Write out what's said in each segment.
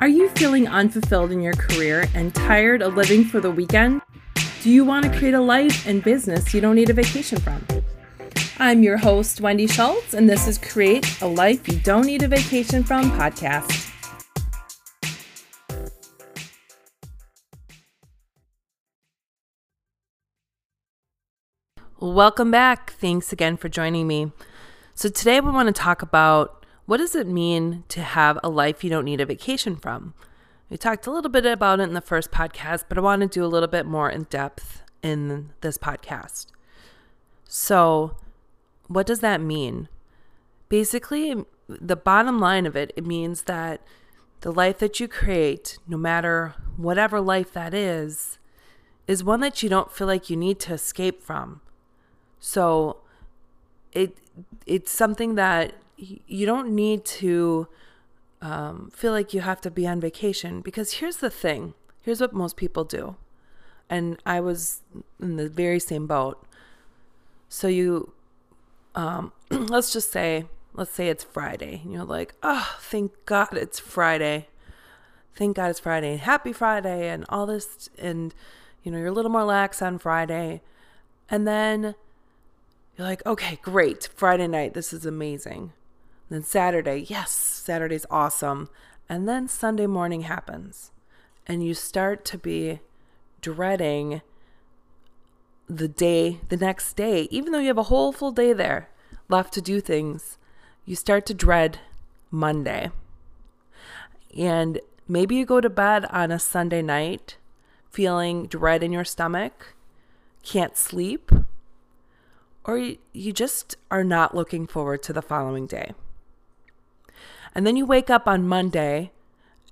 Are you feeling unfulfilled in your career and tired of living for the weekend? Do you want to create a life and business you don't need a vacation from? I'm your host, Wendy Schultz, and this is Create a Life You Don't Need a Vacation From podcast. Welcome back. Thanks again for joining me. So, today we want to talk about what does it mean to have a life you don't need a vacation from? We talked a little bit about it in the first podcast, but I want to do a little bit more in depth in this podcast. So, what does that mean? Basically, the bottom line of it, it means that the life that you create, no matter whatever life that is, is one that you don't feel like you need to escape from. So it it's something that you don't need to um, feel like you have to be on vacation because here's the thing. Here's what most people do, and I was in the very same boat. So you, um, let's just say, let's say it's Friday, and you're like, oh, thank God it's Friday. Thank God it's Friday. Happy Friday, and all this, and you know you're a little more lax on Friday, and then you're like, okay, great. Friday night, this is amazing. Then Saturday, yes, Saturday's awesome. And then Sunday morning happens. And you start to be dreading the day, the next day, even though you have a whole full day there left to do things, you start to dread Monday. And maybe you go to bed on a Sunday night feeling dread in your stomach, can't sleep, or you just are not looking forward to the following day. And then you wake up on Monday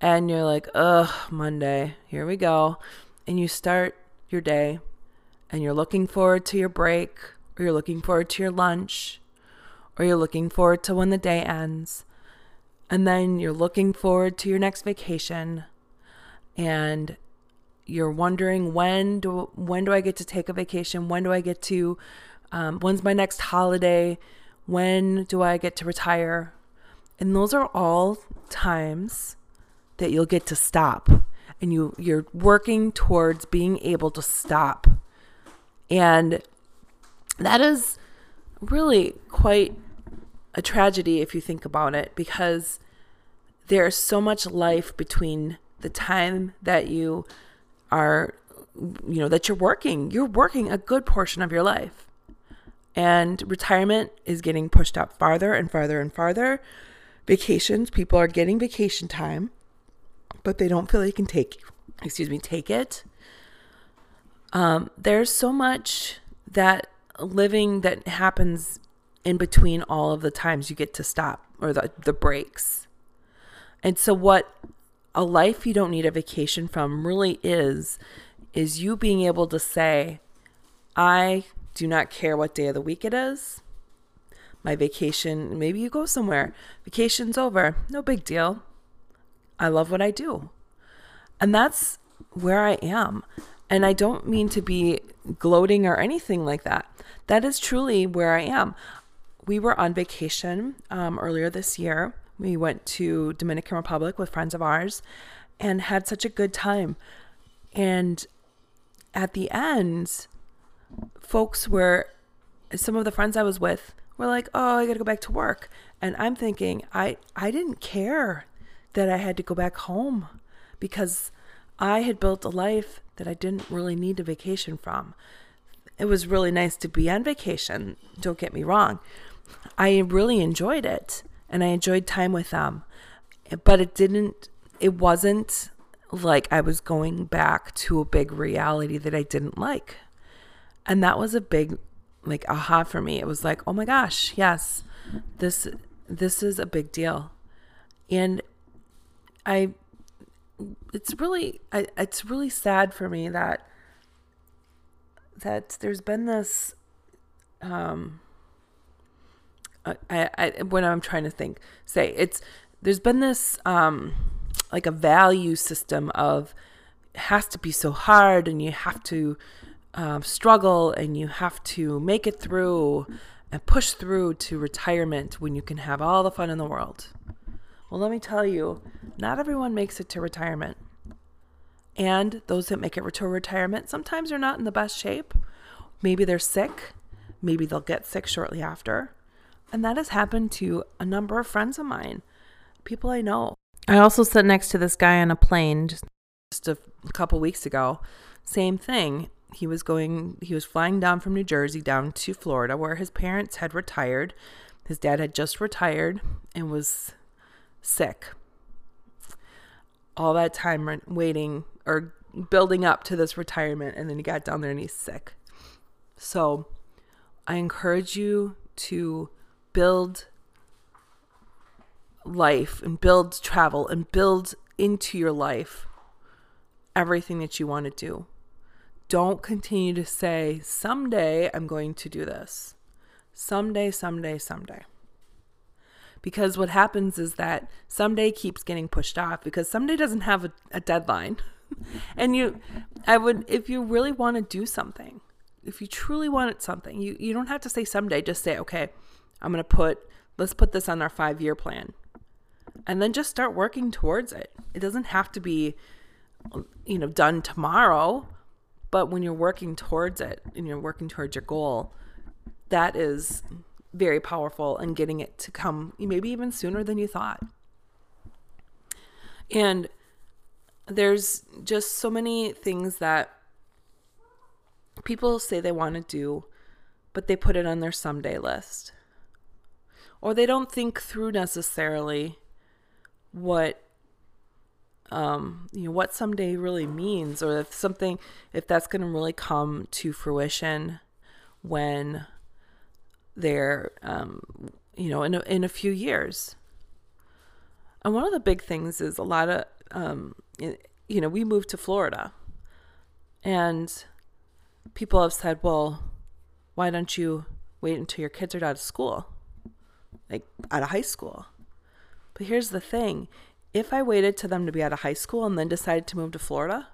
and you're like, ugh, Monday, here we go. And you start your day and you're looking forward to your break, or you're looking forward to your lunch, or you're looking forward to when the day ends. And then you're looking forward to your next vacation and you're wondering when do when do I get to take a vacation? When do I get to um, when's my next holiday? When do I get to retire? And those are all times that you'll get to stop and you you're working towards being able to stop. And that is really quite a tragedy if you think about it because there's so much life between the time that you are you know that you're working you're working a good portion of your life and retirement is getting pushed up farther and farther and farther. Vacations, people are getting vacation time, but they don't feel they can take, excuse me, take it. Um, there's so much that living that happens in between all of the times you get to stop or the, the breaks. And so, what a life you don't need a vacation from really is, is you being able to say, I do not care what day of the week it is. My vacation, maybe you go somewhere. Vacation's over. No big deal. I love what I do. And that's where I am. And I don't mean to be gloating or anything like that. That is truly where I am. We were on vacation um, earlier this year. We went to Dominican Republic with friends of ours and had such a good time. And at the end, folks were some of the friends I was with were like, "Oh, I got to go back to work." And I'm thinking, I I didn't care that I had to go back home because I had built a life that I didn't really need a vacation from. It was really nice to be on vacation, don't get me wrong. I really enjoyed it and I enjoyed time with them. But it didn't it wasn't like I was going back to a big reality that I didn't like. And that was a big like aha for me. It was like, "Oh my gosh, yes. This this is a big deal." And I it's really I, it's really sad for me that that there's been this um I, I when I'm trying to think say it's there's been this um like a value system of has to be so hard and you have to um, struggle and you have to make it through and push through to retirement when you can have all the fun in the world. Well, let me tell you, not everyone makes it to retirement. And those that make it to retirement sometimes are not in the best shape. Maybe they're sick. Maybe they'll get sick shortly after. And that has happened to a number of friends of mine, people I know. I also sat next to this guy on a plane just, just a couple weeks ago. Same thing. He was going, he was flying down from New Jersey down to Florida where his parents had retired. His dad had just retired and was sick. All that time waiting or building up to this retirement, and then he got down there and he's sick. So I encourage you to build life and build travel and build into your life everything that you want to do. Don't continue to say, someday I'm going to do this. Someday, someday, someday. Because what happens is that someday keeps getting pushed off because someday doesn't have a, a deadline. and you, I would, if you really want to do something, if you truly wanted something, you, you don't have to say someday, just say, okay, I'm going to put, let's put this on our five year plan. And then just start working towards it. It doesn't have to be, you know, done tomorrow, but when you're working towards it and you're working towards your goal, that is very powerful and getting it to come maybe even sooner than you thought. And there's just so many things that people say they want to do, but they put it on their someday list. Or they don't think through necessarily what um, you know what someday really means or if something if that's going to really come to fruition when they're um, you know in a, in a few years and one of the big things is a lot of um, you know we moved to florida and people have said, well, why don't you wait until your kids are out of school? Like out of high school. But here's the thing if I waited to them to be out of high school and then decided to move to Florida,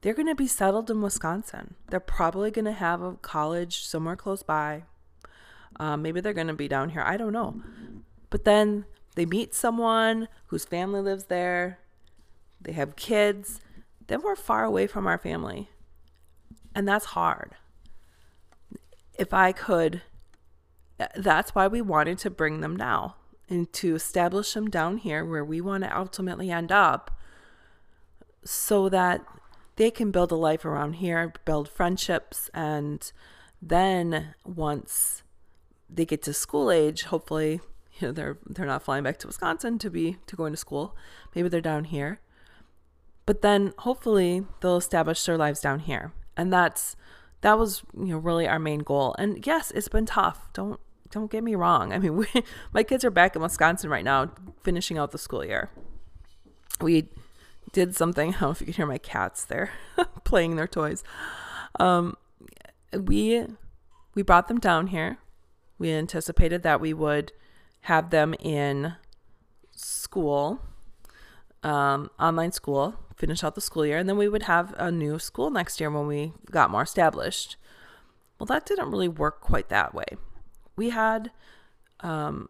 they're going to be settled in Wisconsin. They're probably going to have a college somewhere close by. Um, maybe they're going to be down here. I don't know. But then they meet someone whose family lives there, they have kids. Then we're far away from our family. And that's hard. If I could, that's why we wanted to bring them now and to establish them down here where we want to ultimately end up so that they can build a life around here, build friendships, and then once they get to school age, hopefully, you know, they're they're not flying back to Wisconsin to be to go into school. Maybe they're down here. But then hopefully they'll establish their lives down here and that's that was you know really our main goal and yes it's been tough don't don't get me wrong i mean we, my kids are back in wisconsin right now finishing out the school year we did something i don't know if you can hear my cats there playing their toys um, we we brought them down here we anticipated that we would have them in school um, online school finish out the school year, and then we would have a new school next year when we got more established. Well, that didn't really work quite that way. We had, um,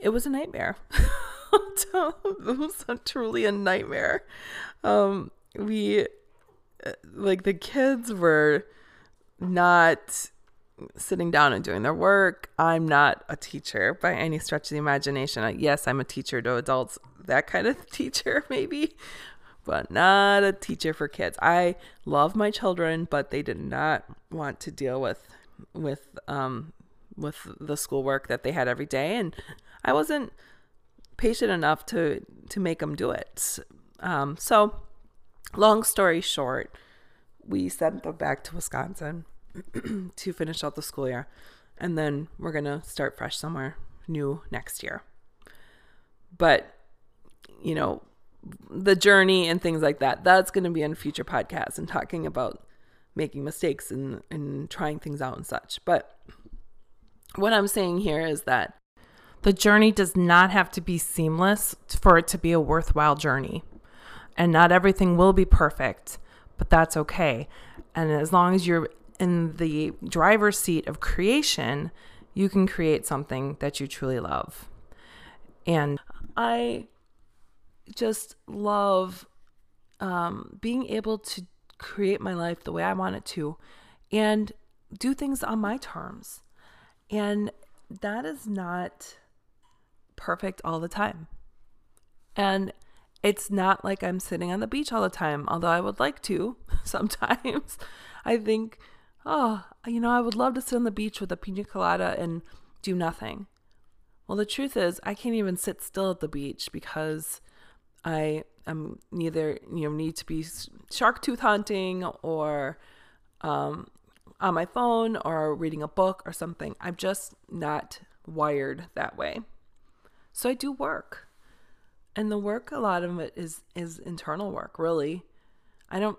it was a nightmare. it was a, truly a nightmare. Um, we, uh, like, the kids were not sitting down and doing their work. I'm not a teacher by any stretch of the imagination. Yes, I'm a teacher to adults, that kind of teacher, maybe, but not a teacher for kids. I love my children, but they did not want to deal with with um with the schoolwork that they had every day and I wasn't patient enough to to make them do it. Um so long story short, we sent them back to Wisconsin to finish out the school year and then we're to start fresh somewhere new next year. But you know, the journey and things like that. That's going to be in future podcasts and talking about making mistakes and, and trying things out and such. But what I'm saying here is that the journey does not have to be seamless for it to be a worthwhile journey. And not everything will be perfect, but that's okay. And as long as you're in the driver's seat of creation, you can create something that you truly love. And I just love um, being able to create my life the way I want it to and do things on my terms. And that is not perfect all the time. And it's not like I'm sitting on the beach all the time, although I would like to sometimes. I think, oh, you know, I would love to sit on the beach with a pina colada and do nothing. Well, the truth is, I can't even sit still at the beach because I am neither, you know, need to be shark tooth hunting or um, on my phone or reading a book or something. I'm just not wired that way. So I do work. And the work a lot of it is is internal work, really. I don't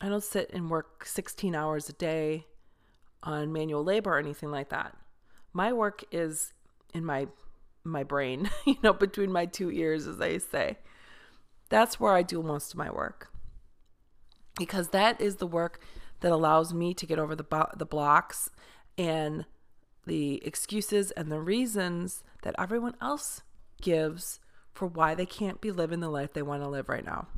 I don't sit and work 16 hours a day on manual labor or anything like that. My work is in my my brain, you know, between my two ears as they say. That's where I do most of my work. Because that is the work that allows me to get over the bo- the blocks and the excuses and the reasons that everyone else gives for why they can't be living the life they want to live right now.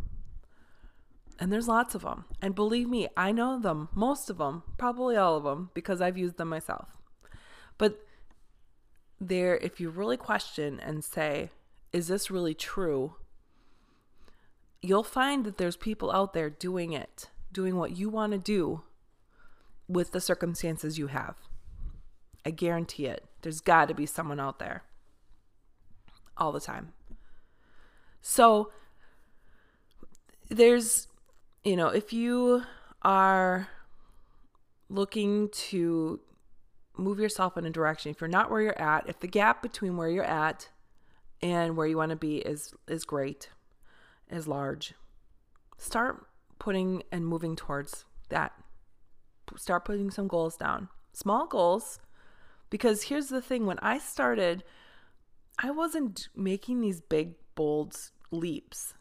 And there's lots of them. And believe me, I know them, most of them, probably all of them, because I've used them myself. But there, if you really question and say, is this really true? You'll find that there's people out there doing it doing what you want to do with the circumstances you have. I guarantee it. There's got to be someone out there all the time. So there's, you know, if you are looking to move yourself in a direction, if you're not where you're at, if the gap between where you're at and where you want to be is is great, is large, start putting and moving towards that. Start putting some goals down, small goals. Because here's the thing when I started, I wasn't making these big, bold leaps.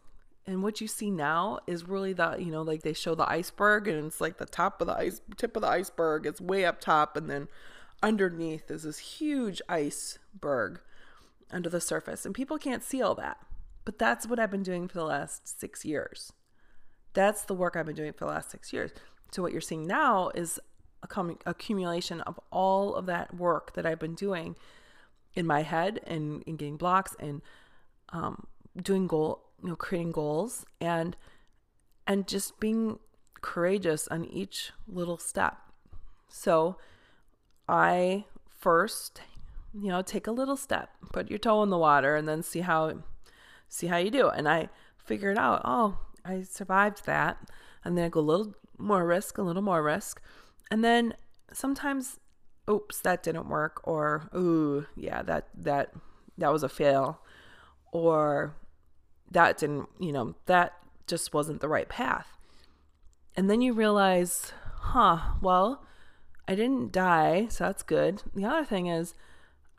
And what you see now is really the, you know, like they show the iceberg and it's like the top of the ice, tip of the iceberg. It's way up top. And then underneath is this huge iceberg under the surface. And people can't see all that. But that's what I've been doing for the last six years. That's the work I've been doing for the last six years. So what you're seeing now is a accumulation of all of that work that I've been doing in my head and in getting blocks and um, doing goal, you know, creating goals and and just being courageous on each little step. So I first, you know, take a little step, put your toe in the water, and then see how see how you do. And I figured out, oh, I survived that. And then I go a little more risk, a little more risk. And then sometimes, oops, that didn't work. Or, ooh, yeah, that, that, that was a fail. Or that didn't, you know, that just wasn't the right path. And then you realize, huh, well, I didn't die, so that's good. The other thing is,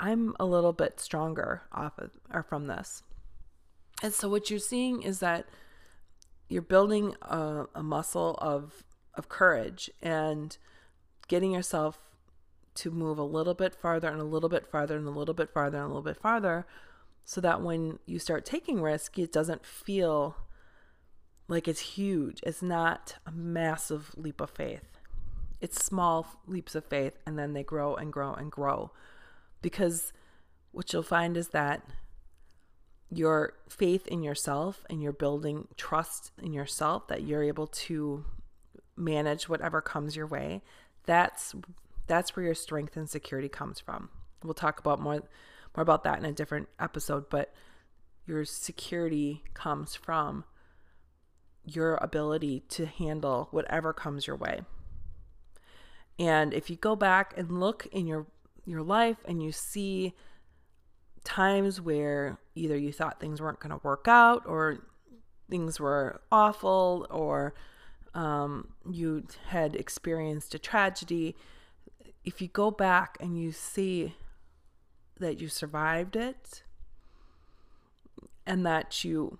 I'm a little bit stronger off of or from this. And so what you're seeing is that you're building a, a muscle of of courage and getting yourself to move a little bit farther and a little bit farther and a little bit farther and a little bit farther so that when you start taking risk it doesn't feel like it's huge. It's not a massive leap of faith. It's small leaps of faith and then they grow and grow and grow because what you'll find is that your faith in yourself and you're building trust in yourself that you're able to manage whatever comes your way that's that's where your strength and security comes from. We'll talk about more more about that in a different episode but your security comes from your ability to handle whatever comes your way. And if you go back and look in your your life and you see times where either you thought things weren't going to work out or things were awful or um, you had experienced a tragedy, if you go back and you see that you survived it and that you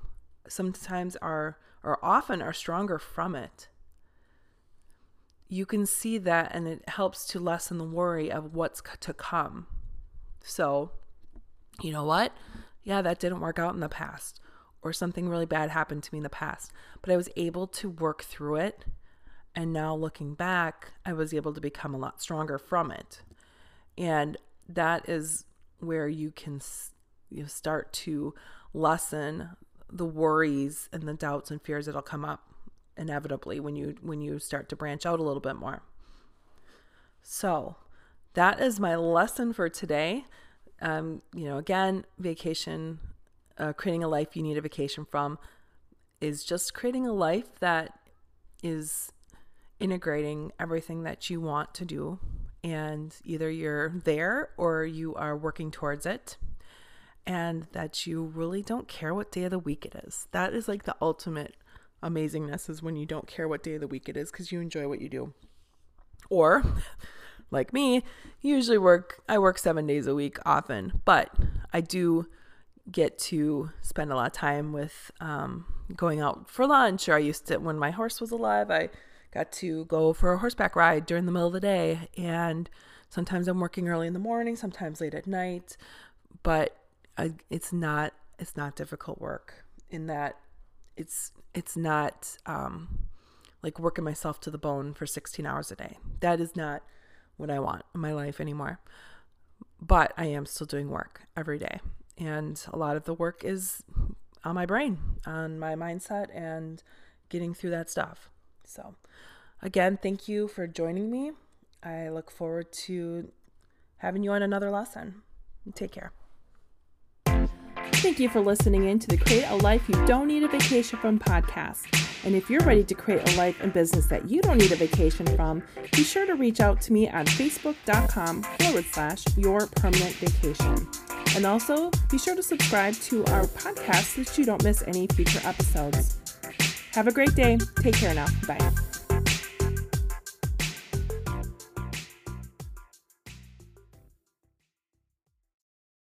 sometimes are or often are stronger from it, you can see that and it helps to lessen the worry of what's to come. So, you know what? yeah, that didn't work out in the past, or something really bad happened to me in the past, but I was able to work through it. And now looking back, I was able to become a lot stronger from it. And that is where you can you know, start to lessen the worries and the doubts and fears that'll come up inevitably when you when you start to branch out a little bit more. So, that is my lesson for today. Um, you know, again, vacation, uh, creating a life you need a vacation from, is just creating a life that is integrating everything that you want to do, and either you're there or you are working towards it and that you really don't care what day of the week it is. That is like the ultimate amazingness is when you don't care what day of the week it is because you enjoy what you do. Or, like me, usually work, I work seven days a week often, but I do get to spend a lot of time with um, going out for lunch. Or I used to, when my horse was alive, I got to go for a horseback ride during the middle of the day. And sometimes I'm working early in the morning, sometimes late at night. But I, it's not it's not difficult work in that it's it's not um, like working myself to the bone for 16 hours a day. That is not what I want in my life anymore. But I am still doing work every day. And a lot of the work is on my brain, on my mindset, and getting through that stuff. So, again, thank you for joining me. I look forward to having you on another lesson. Take care. Thank you for listening in to the Create a Life You Don't Need a Vacation From podcast. And if you're ready to create a life and business that you don't need a vacation from, be sure to reach out to me on facebook.com forward slash your permanent vacation. And also be sure to subscribe to our podcast so that you don't miss any future episodes. Have a great day. Take care now. Bye.